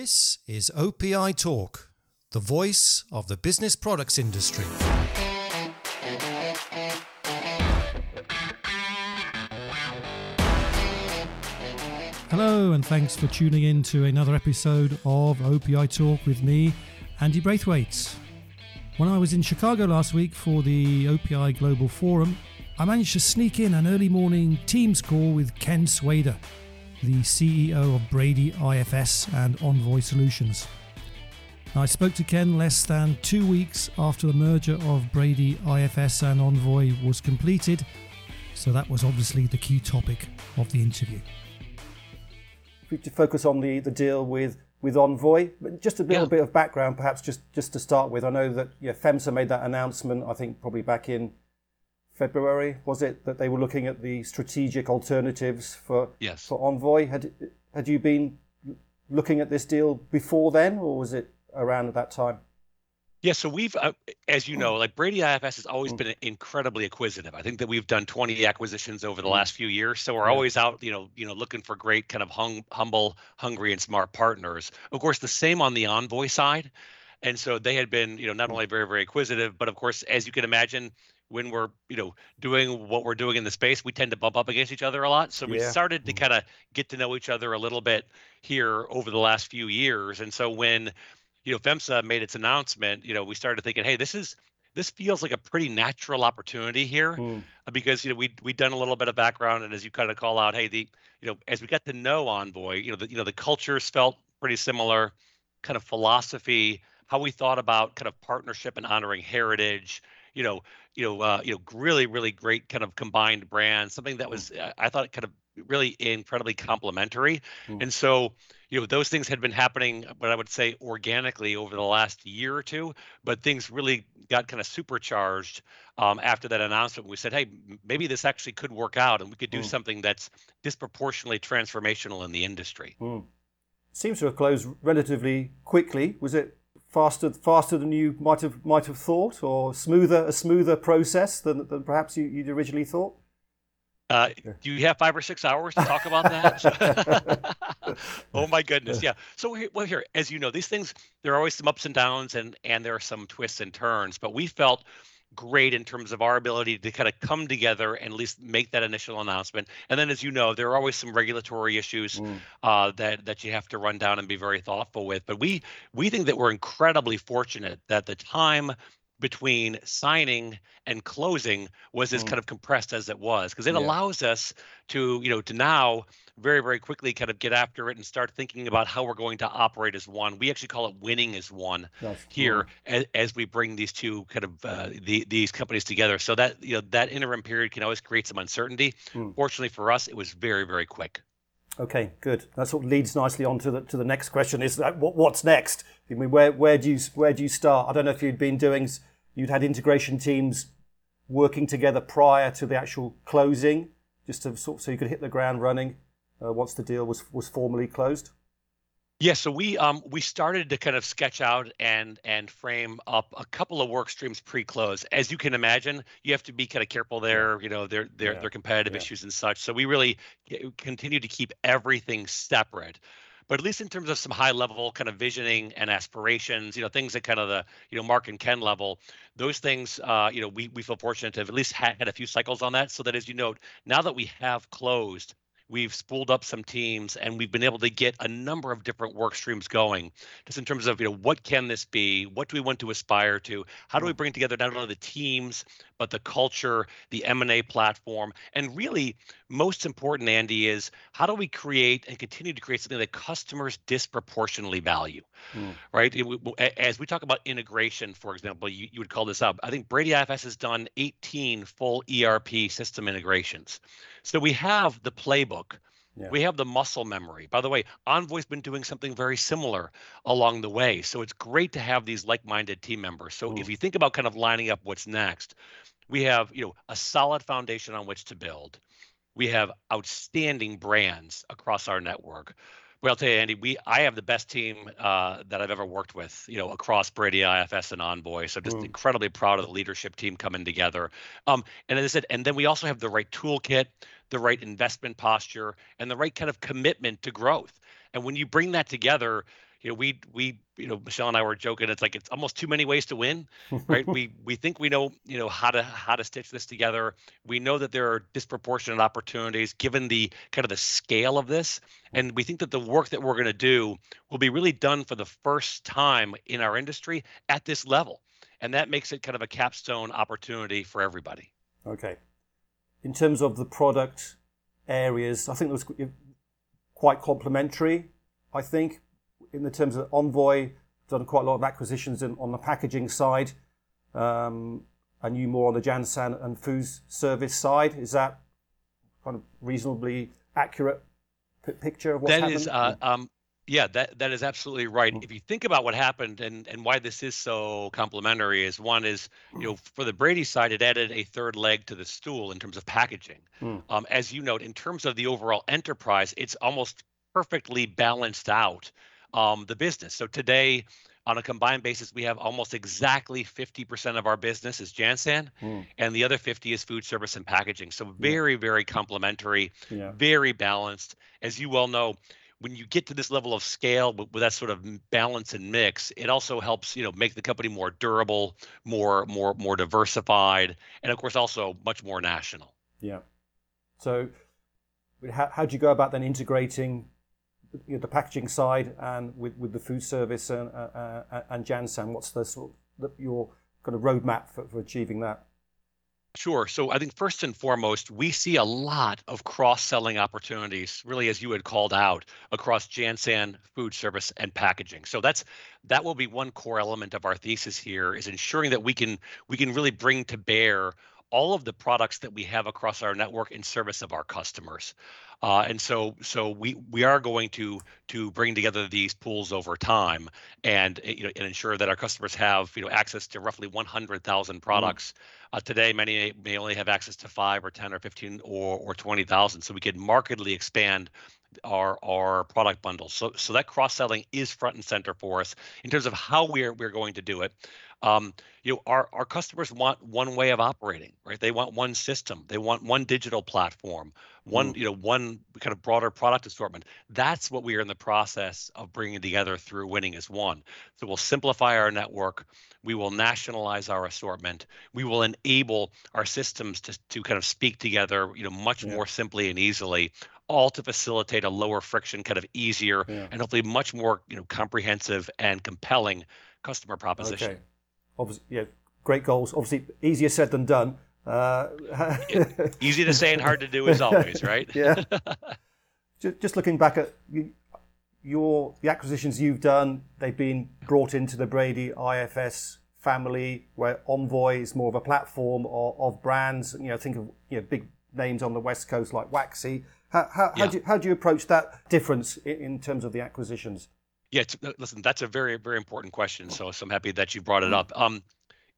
This is OPI Talk, the voice of the business products industry. Hello, and thanks for tuning in to another episode of OPI Talk with me, Andy Braithwaite. When I was in Chicago last week for the OPI Global Forum, I managed to sneak in an early morning Teams call with Ken Sweder, the CEO of Brady IFS and Envoy Solutions. I spoke to Ken less than two weeks after the merger of Brady IFS and Envoy was completed, so that was obviously the key topic of the interview. To focus on the, the deal with, with Envoy, but just a little yeah. bit of background, perhaps just, just to start with. I know that yeah, FEMSA made that announcement, I think probably back in February, was it, that they were looking at the strategic alternatives for yes. for Envoy? Had had you been looking at this deal before then, or was it around at that time? Yeah, so we've, uh, as you know, like Brady IFS has always mm. been incredibly acquisitive. I think that we've done 20 acquisitions over the mm. last few years, so we're always out, you know, you know, looking for great kind of hung, humble, hungry, and smart partners. Of course, the same on the Envoy side, and so they had been, you know, not mm. only very, very acquisitive, but of course, as you can imagine, when we're you know doing what we're doing in the space we tend to bump up against each other a lot so we yeah. started to mm-hmm. kind of get to know each other a little bit here over the last few years and so when you know FEMSA made its announcement you know we started thinking hey this is this feels like a pretty natural opportunity here mm. because you know we we'd done a little bit of background and as you kind of call out hey the you know as we got to know envoy you know the you know the cultures felt pretty similar kind of philosophy how we thought about kind of partnership and honoring heritage you know, you know, uh, you know, really, really great kind of combined brand. Something that was, mm. I thought, kind of really incredibly complementary. Mm. And so, you know, those things had been happening, what I would say, organically over the last year or two. But things really got kind of supercharged um, after that announcement. We said, hey, maybe this actually could work out, and we could do mm. something that's disproportionately transformational in the industry. Mm. Seems to have closed relatively quickly. Was it faster faster than you might have might have thought, or smoother a smoother process than, than perhaps you, would originally thought? Uh, do you have five or six hours to talk about that? oh my goodness, yeah. So well, here, as you know, these things there are always some ups and downs, and and there are some twists and turns. But we felt great in terms of our ability to kind of come together and at least make that initial announcement. And then, as you know, there are always some regulatory issues mm. uh, that that you have to run down and be very thoughtful with. But we we think that we're incredibly fortunate that the time between signing and closing was as mm. kind of compressed as it was because it yeah. allows us to you know to now very very quickly kind of get after it and start thinking about how we're going to operate as one we actually call it winning as one That's here as, as, we bring these two kind of uh, the, these companies together so that you know that interim period can always create some uncertainty mm. fortunately for us it was very very quick Okay, good. That sort of leads nicely on to the to the next question. Is that what, what's next? I mean, where where do you where do you start? I don't know if you'd been doing you'd had integration teams working together prior to the actual closing, just to sort so you could hit the ground running uh, once the deal was was formally closed. Yeah, so we um we started to kind of sketch out and and frame up a couple of work streams pre-close. As you can imagine, you have to be kind of careful there. You know, they're they're yeah. they're competitive yeah. issues and such. So we really continue to keep everything separate but at least in terms of some high level kind of visioning and aspirations, you know, things at kind of the, you know, Mark and Ken level, those things, uh, you know, we, we feel fortunate to have at least had, had a few cycles on that so that as you note, now that we have closed we've spooled up some teams and we've been able to get a number of different work streams going just in terms of you know what can this be? What do we want to aspire to? How do we bring together not only the teams but the culture the m&a platform? And really most important andy is how do we create and continue to create something that customers disproportionately value mm. right? As we talk about integration for example you, you would call this up. I think brady ifs has done 18 full erp system integrations. So we have the playbook. Yeah. We have the muscle memory. By the way, Envoy's been doing something very similar along the way. So it's great to have these like-minded team members. So if you think about kind of lining up what's next, we have, you know, a solid foundation on which to build. We have outstanding brands across our network. Well, I'll tell you, Andy, we I have the best team uh, that I've ever worked with, you know, across Brady IFS and Envoy. So I'm just mm. incredibly proud of the leadership team coming together. Um, and as I said, and then we also have the right toolkit, the right investment posture, and the right kind of commitment to growth. And when you bring that together, you know, we we you know Michelle and I were joking. It's like it's almost too many ways to win, right? we we think we know you know how to how to stitch this together. We know that there are disproportionate opportunities given the kind of the scale of this, and we think that the work that we're going to do will be really done for the first time in our industry at this level, and that makes it kind of a capstone opportunity for everybody. Okay. In terms of the product areas, I think it was quite complementary. I think in the terms of Envoy, done quite a lot of acquisitions in, on the packaging side, um, and you more on the Jansan and food service side. Is that kind of reasonably accurate p- picture of what's that happened? Is, uh, um, yeah, that that is absolutely right. If you think about what happened and and why this is so complementary, is one is you know for the Brady side, it added a third leg to the stool in terms of packaging. Mm. Um, as you note, in terms of the overall enterprise, it's almost perfectly balanced out um, the business. So today, on a combined basis, we have almost exactly 50% of our business is Jansan, mm. and the other 50 is food service and packaging. So very, yeah. very complementary, yeah. very balanced. As you well know, when you get to this level of scale with, with, that sort of balance and mix, it also helps you know make the company more durable, more more more diversified, and of course also much more national. Yeah. So, how how do you go about then integrating you know, the packaging side and with, with the food service and, uh, uh, and Jansan? What's the sort of your kind of roadmap for, for achieving that? Sure. So I think first and foremost, we see a lot of cross-selling opportunities, really as you had called out, across Jansan, food service, and packaging. So that's that will be one core element of our thesis here is ensuring that we can we can really bring to bear all of the products that we have across our network in service of our customers. Uh, and so so we we are going to to bring together these pools over time and you know and ensure that our customers have you know access to roughly 100,000 mm-hmm. products. Mm-hmm. Uh, today, many may only have access to five or 10 or 15 or or 20,000. So we could markedly expand our our product bundles. So so that cross selling is front and center for us in terms of how we're we're going to do it. Um, you know, our our customers want one way of operating, right? They want one system. They want one digital platform, one mm. you know one kind of broader product assortment. That's what we are in the process of bringing together through winning as one. So we'll simplify our network. We will nationalize our assortment. We will enable our systems to to kind of speak together, you know, much yeah. more simply and easily all to facilitate a lower friction, kind of easier, yeah. and hopefully much more you know comprehensive and compelling customer proposition. Okay obviously, yeah, great goals. Obviously, easier said than done. Uh, Easy to say and hard to do as always, right? yeah. Just looking back at your the acquisitions you've done, they've been brought into the Brady IFS family, where Envoy is more of a platform of, of brands. You know, think of you know big names on the west coast like Waxie. How, how, yeah. how, do you, how do you approach that difference in, in terms of the acquisitions? Yeah, uh, listen, that's a very, very important question. So, so I'm happy that you brought it up. Um,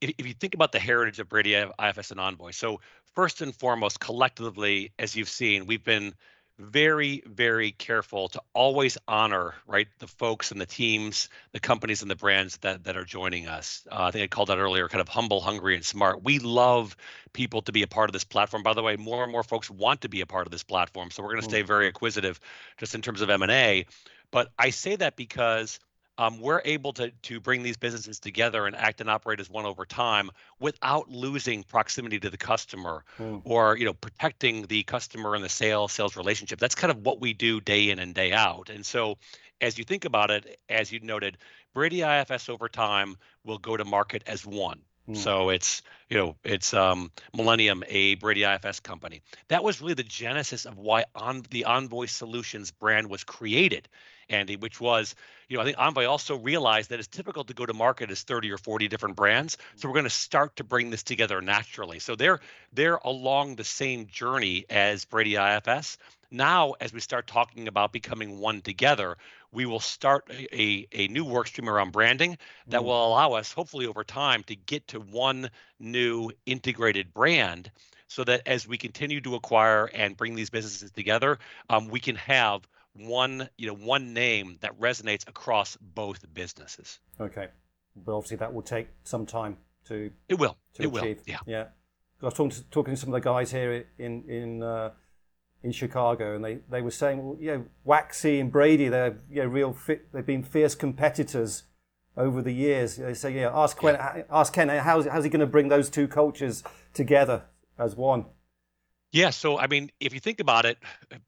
if, if you think about the heritage of Brady IFS and Envoy, so first and foremost, collectively, as you've seen, we've been very, very careful to always honor, right, the folks and the teams, the companies and the brands that that are joining us. Uh, I think I called that earlier, kind of humble, hungry, and smart. We love people to be a part of this platform. By the way, more and more folks want to be a part of this platform, so we're going to stay very acquisitive, just in terms of M and A. But I say that because um, we're able to to bring these businesses together and act and operate as one over time without losing proximity to the customer mm. or you know protecting the customer and the sales sales relationship. That's kind of what we do day in and day out. And so as you think about it as you noted brady ifs over time will go to market as one. Mm. so it's you know it's um, millennium a brady ifs company. That was really the genesis of why on the envoy solutions brand was created Andy, which was, you know, I think Envoy also realized that it's difficult to go to market as 30 or 40 different brands. So we're going to start to bring this together naturally. So they're they're along the same journey as Brady IFS. Now, as we start talking about becoming one together, we will start a, a new work stream around branding that mm. will allow us, hopefully over time, to get to one new integrated brand so that as we continue to acquire and bring these businesses together, um, we can have one you know one name that resonates across both businesses. Okay, but obviously that will take some time to it will to it achieve. will yeah yeah. I was talking to, talking to some of the guys here in in uh, in Chicago, and they, they were saying, well, you know, Waxie and Brady, they're you know, real fit, they've been fierce competitors over the years. They say, yeah, ask Ken, yeah. ask Ken, how's, how's he going to bring those two cultures together as one? Yeah, so I mean, if you think about it,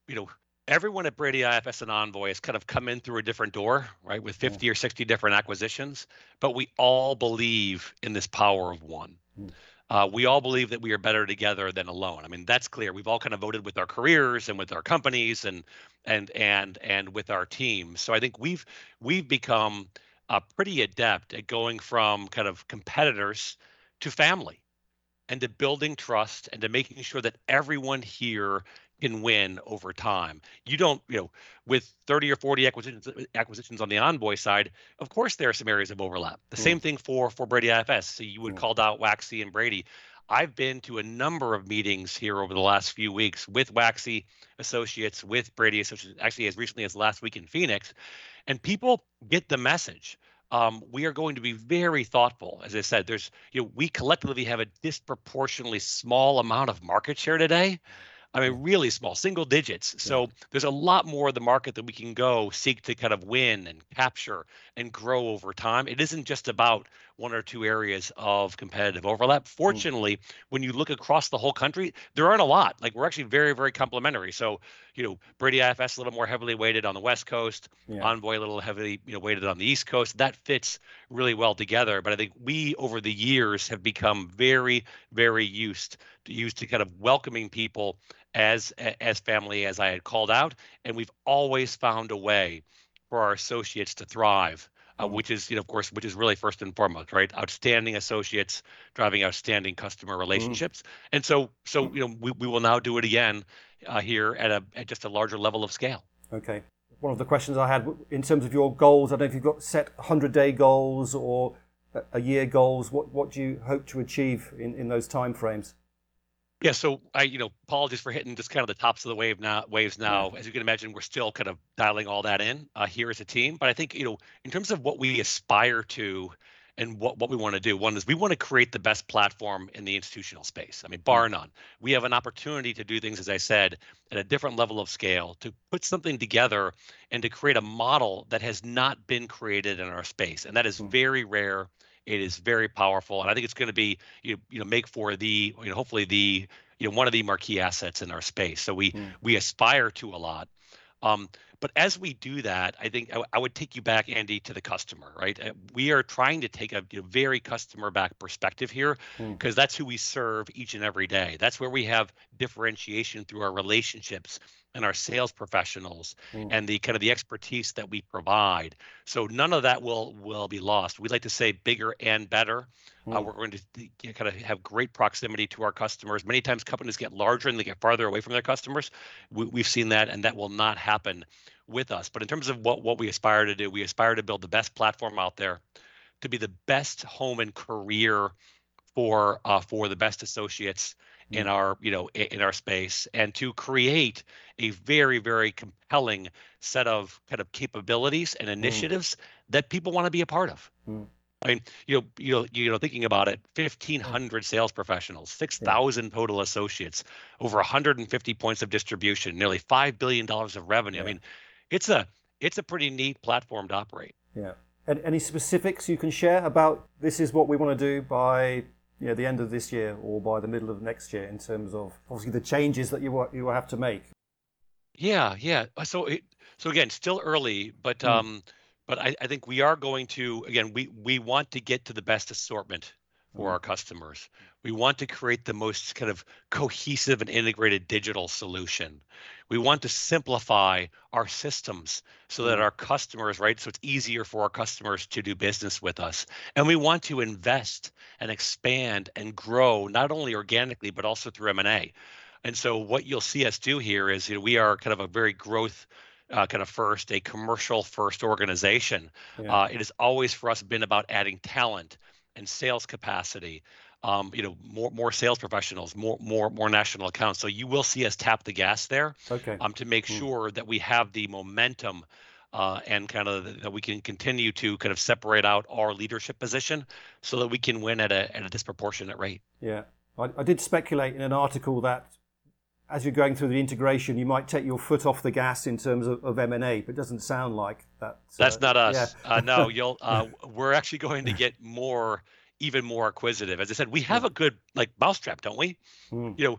you know, everyone at Brady IFS and Envoy has kind of come in through a different door, right, with 50 yeah. or 60 different acquisitions, but we all believe in this power of one. Mm. Uh, we all believe that we are better together than alone. I mean, that's clear. We've all kind of voted with our careers and with our companies and and and and with our teams. So I think we've we've become uh, pretty adept at going from kind of competitors to family and to building trust and to making sure that everyone here can win over time. You don't, you know, with 30 or 40 acquisitions acquisitions on the Envoy side, of course there are some areas of overlap. The mm. same thing for for Brady IFS. So you would mm. called out Waxie and Brady. I've been to a number of meetings here over the last few weeks with Waxie Associates, with Brady Associates, actually as recently as last week in Phoenix, and people get the message um, we are going to be very thoughtful. As I said, there's you know we collectively have a disproportionately small amount of market share today. I mean, really small, single digits. So there's a lot more of the market that we can go seek to kind of win and capture and grow over time. It isn't just about one or two areas of competitive overlap. Mm. Fortunately, mm. when you look across the whole country, there aren't a lot. Like we're actually very, very complementary. So, you know, Brady IFS a little more heavily weighted on the West Coast, yeah. Envoy a little heavily, you know, weighted on the East Coast. That fits really well together. But I think we over the years have become very, very used to used to kind of welcoming people as as family as I had called out, and we've always found a way for our associates to thrive. Uh, which is, you know, of course, which is really first and foremost, right? Outstanding associates driving outstanding customer mm-hmm. relationships, mm. and so, so you know, we, we will now do it again uh, here at a at just a larger level of scale. Okay. One of the questions I had in terms of your goals, I don't know if you've got set 100 day goals or a year goals. What what do you hope to achieve in, in those timeframes? Yeah, so I, you know, apologies for hitting just kind of the tops of the wave now. Waves now, mm-hmm. as you can imagine, we're still kind of dialing all that in uh, here as a team. But I think, you know, in terms of what we aspire to and what, what we want to do, one is we want to create the best platform in the institutional space. I mean, bar mm-hmm. none. We have an opportunity to do things, as I said, at a different level of scale, to put something together and to create a model that has not been created in our space, and that is mm. very rare it is very powerful, and I think it's going to be you know, you know make for the you know hopefully the you know one of the marquee assets in our space. So we mm. we aspire to a lot. Um, but as we do that, I think I, I, would take you back, Andy, to the customer, right? Uh, we are trying to take a you know, very customer back perspective here because mm. that's who we serve each and every day. That's where we have differentiation through our relationships and our sales professionals mm. and the kind of the expertise that we provide. So none of that will will be lost. We like to say bigger and better. Uh, mm. Uh, we're going to kind of have great proximity to our customers. Many times companies get larger and they get farther away from their customers. We, have seen that, and that will not happen with us. But in terms of what what we aspire to do, we aspire to build the best platform out there, to be the best home and career for uh, for the best associates in mm. our you know in our space and to create a very very compelling set of kind of capabilities and mm. initiatives mm. that people want to be a part of mm. I mean, you know, you know, you know, thinking about it, fifteen hundred sales professionals, six thousand total associates, over 150 points of distribution, nearly five billion dollars of revenue. Yeah. I mean, it's a it's a pretty neat platform to operate. Yeah. And any specifics you can share about this is what we want to do by you know, the end of this year or by the middle of next year in terms of obviously the changes that you will, you will have to make? Yeah, yeah. Uh, so it, so again, still early, but mm. um, but I, I think we are going to again we we want to get to the best assortment for our customers. We want to create the most kind of cohesive and integrated digital solution. We want to simplify our systems so that mm. our customers, right? So it's easier for our customers to do business with us. And we want to invest and expand and grow not only organically but also through M&A. And so what you'll see us do here is you know, we are kind of a very growth uh, kind of first, a commercial first organization. Yeah. Uh, it has always for us been about adding talent and sales capacity um, you know, more more sales professionals, more more more national accounts. So you will see us tap the gas there, okay. um, to make mm. sure that we have the momentum. Uh, and kind of that we can continue to kind of separate out our leadership position so that we can win at a, at a disproportionate rate. Yeah, I, I did speculate in an article that as you're going through the integration, you might take your foot off the gas in terms of, of M&A, but it doesn't sound like that. Uh, That's not us. Yeah. uh, no, you'll. Uh, we're actually going to get more, even more acquisitive. As I said, we have a good like mousetrap, don't we? Mm. You know,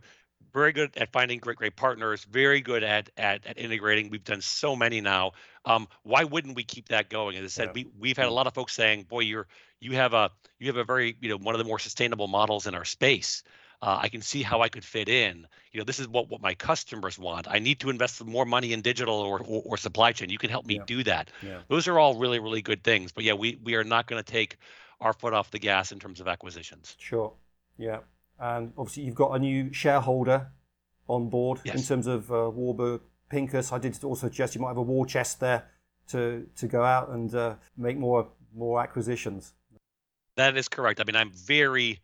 very good at finding great, great partners. Very good at at, at integrating. We've done so many now. Um, why wouldn't we keep that going? As I said, yeah. we we've had a lot of folks saying, "Boy, you're you have a you have a very you know one of the more sustainable models in our space." Uh, I can see how I could fit in. You know, this is what, what my customers want. I need to invest more money in digital or, or, or supply chain. You can help me yeah. do that. Yeah. Those are all really, really good things. But yeah, we, we are not going to take our foot off the gas in terms of acquisitions. Sure. Yeah. And obviously, you've got a new shareholder on board yes. in terms of uh, Warburg Pincus. I did also suggest you might have a war chest there to, to go out and uh, make more more acquisitions. That is correct. I mean, I'm very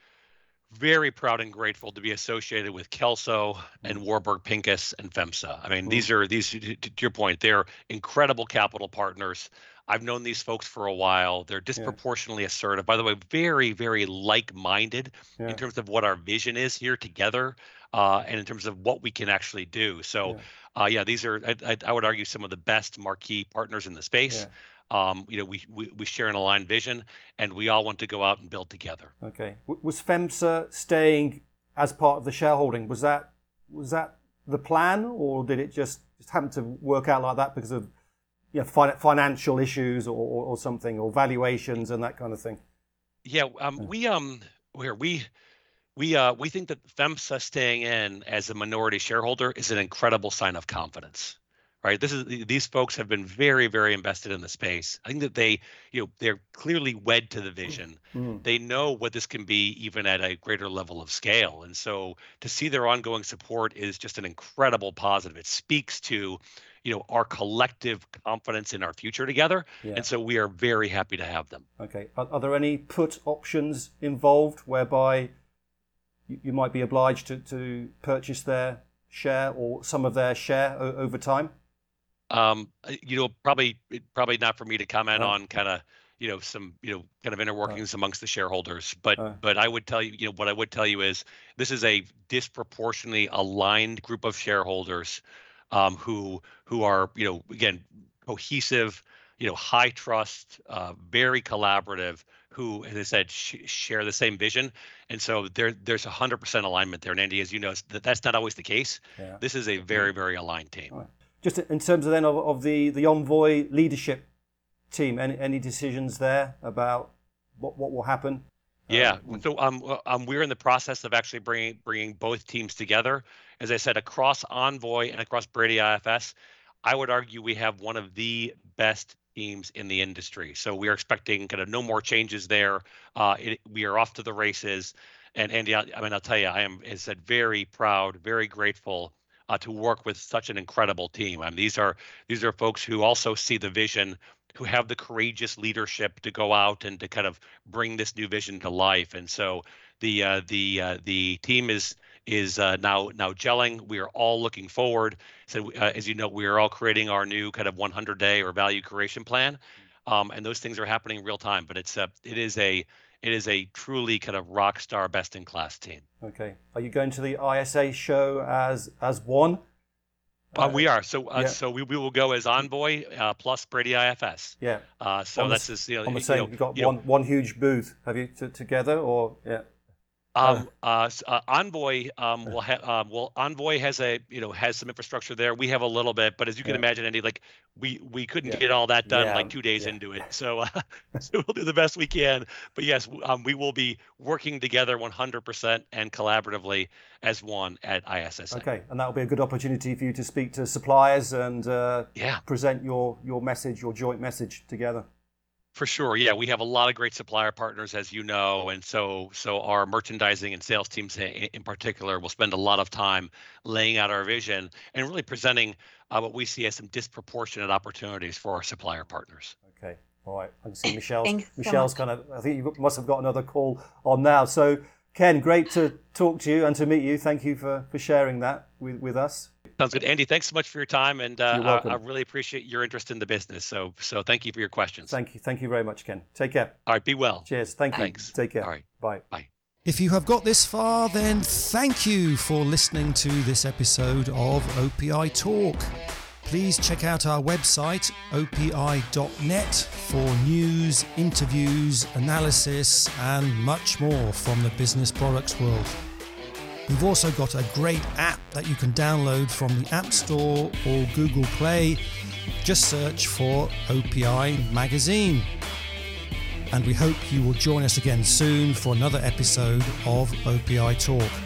very proud and grateful to be associated with Kelso and mm. Warburg Pincus and FEMSA. I mean, these mm. are these to your point, they're incredible capital partners. I've known these folks for a while. They're disproportionately yeah. assertive. By the way, very, very like-minded yeah. in terms of what our vision is here together, uh, and in terms of what we can actually do. So, yeah, uh, yeah these are I, I, would argue some of the best marquee partners in the space. Um, you know, we, we, we share an aligned vision, and we all want to go out and build together. Okay. Was FEMSA staying as part of the shareholding? Was that was that the plan, or did it just just happen to work out like that because of you know, fi- financial issues or, or, or, something, or valuations and that kind of thing? Yeah, um, we um, where we we uh, we think that FEMSA staying in as a minority shareholder is an incredible sign of confidence right? This is these folks have been very very invested in the space. I think that they you know they're clearly wed to the vision. mm. they know what this can be even at a greater level of scale. And so to see their ongoing support is just an incredible positive. It speaks to you know our collective confidence in our future together. Yeah. and so we are very happy to have them. Okay. Are, are there any put options involved whereby you, you might be obliged to, to purchase their share or some of their share o- over time um, uh, you know, probably probably not for me to comment oh. on kind of you know some you know kind of inner workings oh. amongst the shareholders but oh. but i would tell you you know what i would tell you is this is a disproportionately aligned group of shareholders um, who who are you know again cohesive you know high trust uh, very collaborative who as i said sh- share the same vision and so there there's 100% alignment there and andy as you know that that's not always the case yeah. this is a very very aligned team just in terms of then of, of the, the Envoy leadership team, any, any decisions there about what, what will happen? Yeah, um, so um, um, we're in the process of actually bringing bringing both teams together. As I said, across Envoy and across Brady IFS, I would argue we have one of the best teams in the industry. So we are expecting kind of no more changes there. Uh, it, we are off to the races. And Andy, I, I mean, I'll tell you, I am, as I said, very proud, very grateful uh, to work with such an incredible team. I mean, these are these are folks who also see the vision, who have the courageous leadership to go out and to kind of bring this new vision to life. And so the uh, the uh, the team is is uh, now now gelling. We are all looking forward. So uh, as you know, we are all creating our new kind of 100 day or value creation plan, um, and those things are happening real time. But it's a it is a it is a truly kind of rock star, best in class team. Okay, are you going to the ISA show as as one? Uh, we are. So uh, yeah. so we, we will go as Envoy uh, plus Brady IFS. Yeah. Uh, so on that's just you know. I'm saying you know, you've got one know, one huge booth. Have you t- together or yeah? Um, uh, uh, Envoy um, will have um, well Envoy has a you know has some infrastructure there. We have a little bit, but as you can yeah. imagine, Andy, like we we couldn't yeah. get all that done yeah. like two days into it. So, uh, so we'll do the best we can. But yes, um, we will be working together 100% and collaboratively as one at ISS. Okay, and that will be a good opportunity for you to speak to suppliers and uh, yeah. present your your message, your joint message together. For sure, yeah, we have a lot of great supplier partners, as you know, and so so our merchandising and sales teams in particular will spend a lot of time laying out our vision and really presenting uh, what we see as some disproportionate opportunities for our supplier partners. Okay, all right. I can see Michelle's Michelle's kind of. I think you must have got another call on now. So Ken, great to talk to you and to meet you. Thank you for for sharing that with with us. Sounds good, Andy. Thanks so much for your time, and uh, I, I, really appreciate your interest in the business. So, so thank you for your questions. Thank you, thank you very much, Ken. Take care. All right, be well. Cheers. Thank you. Thanks. Take care. All right. Bye. Bye. If you have got this far, then thank you for listening to this episode of OPI Talk. Please check out our website, opi.net, for news, interviews, analysis, and much more from the business products world. We've also got a great app that you can download from the App Store or Google Play. Just search for OPI Magazine and we hope you will join us again soon for another episode of OPI Talk.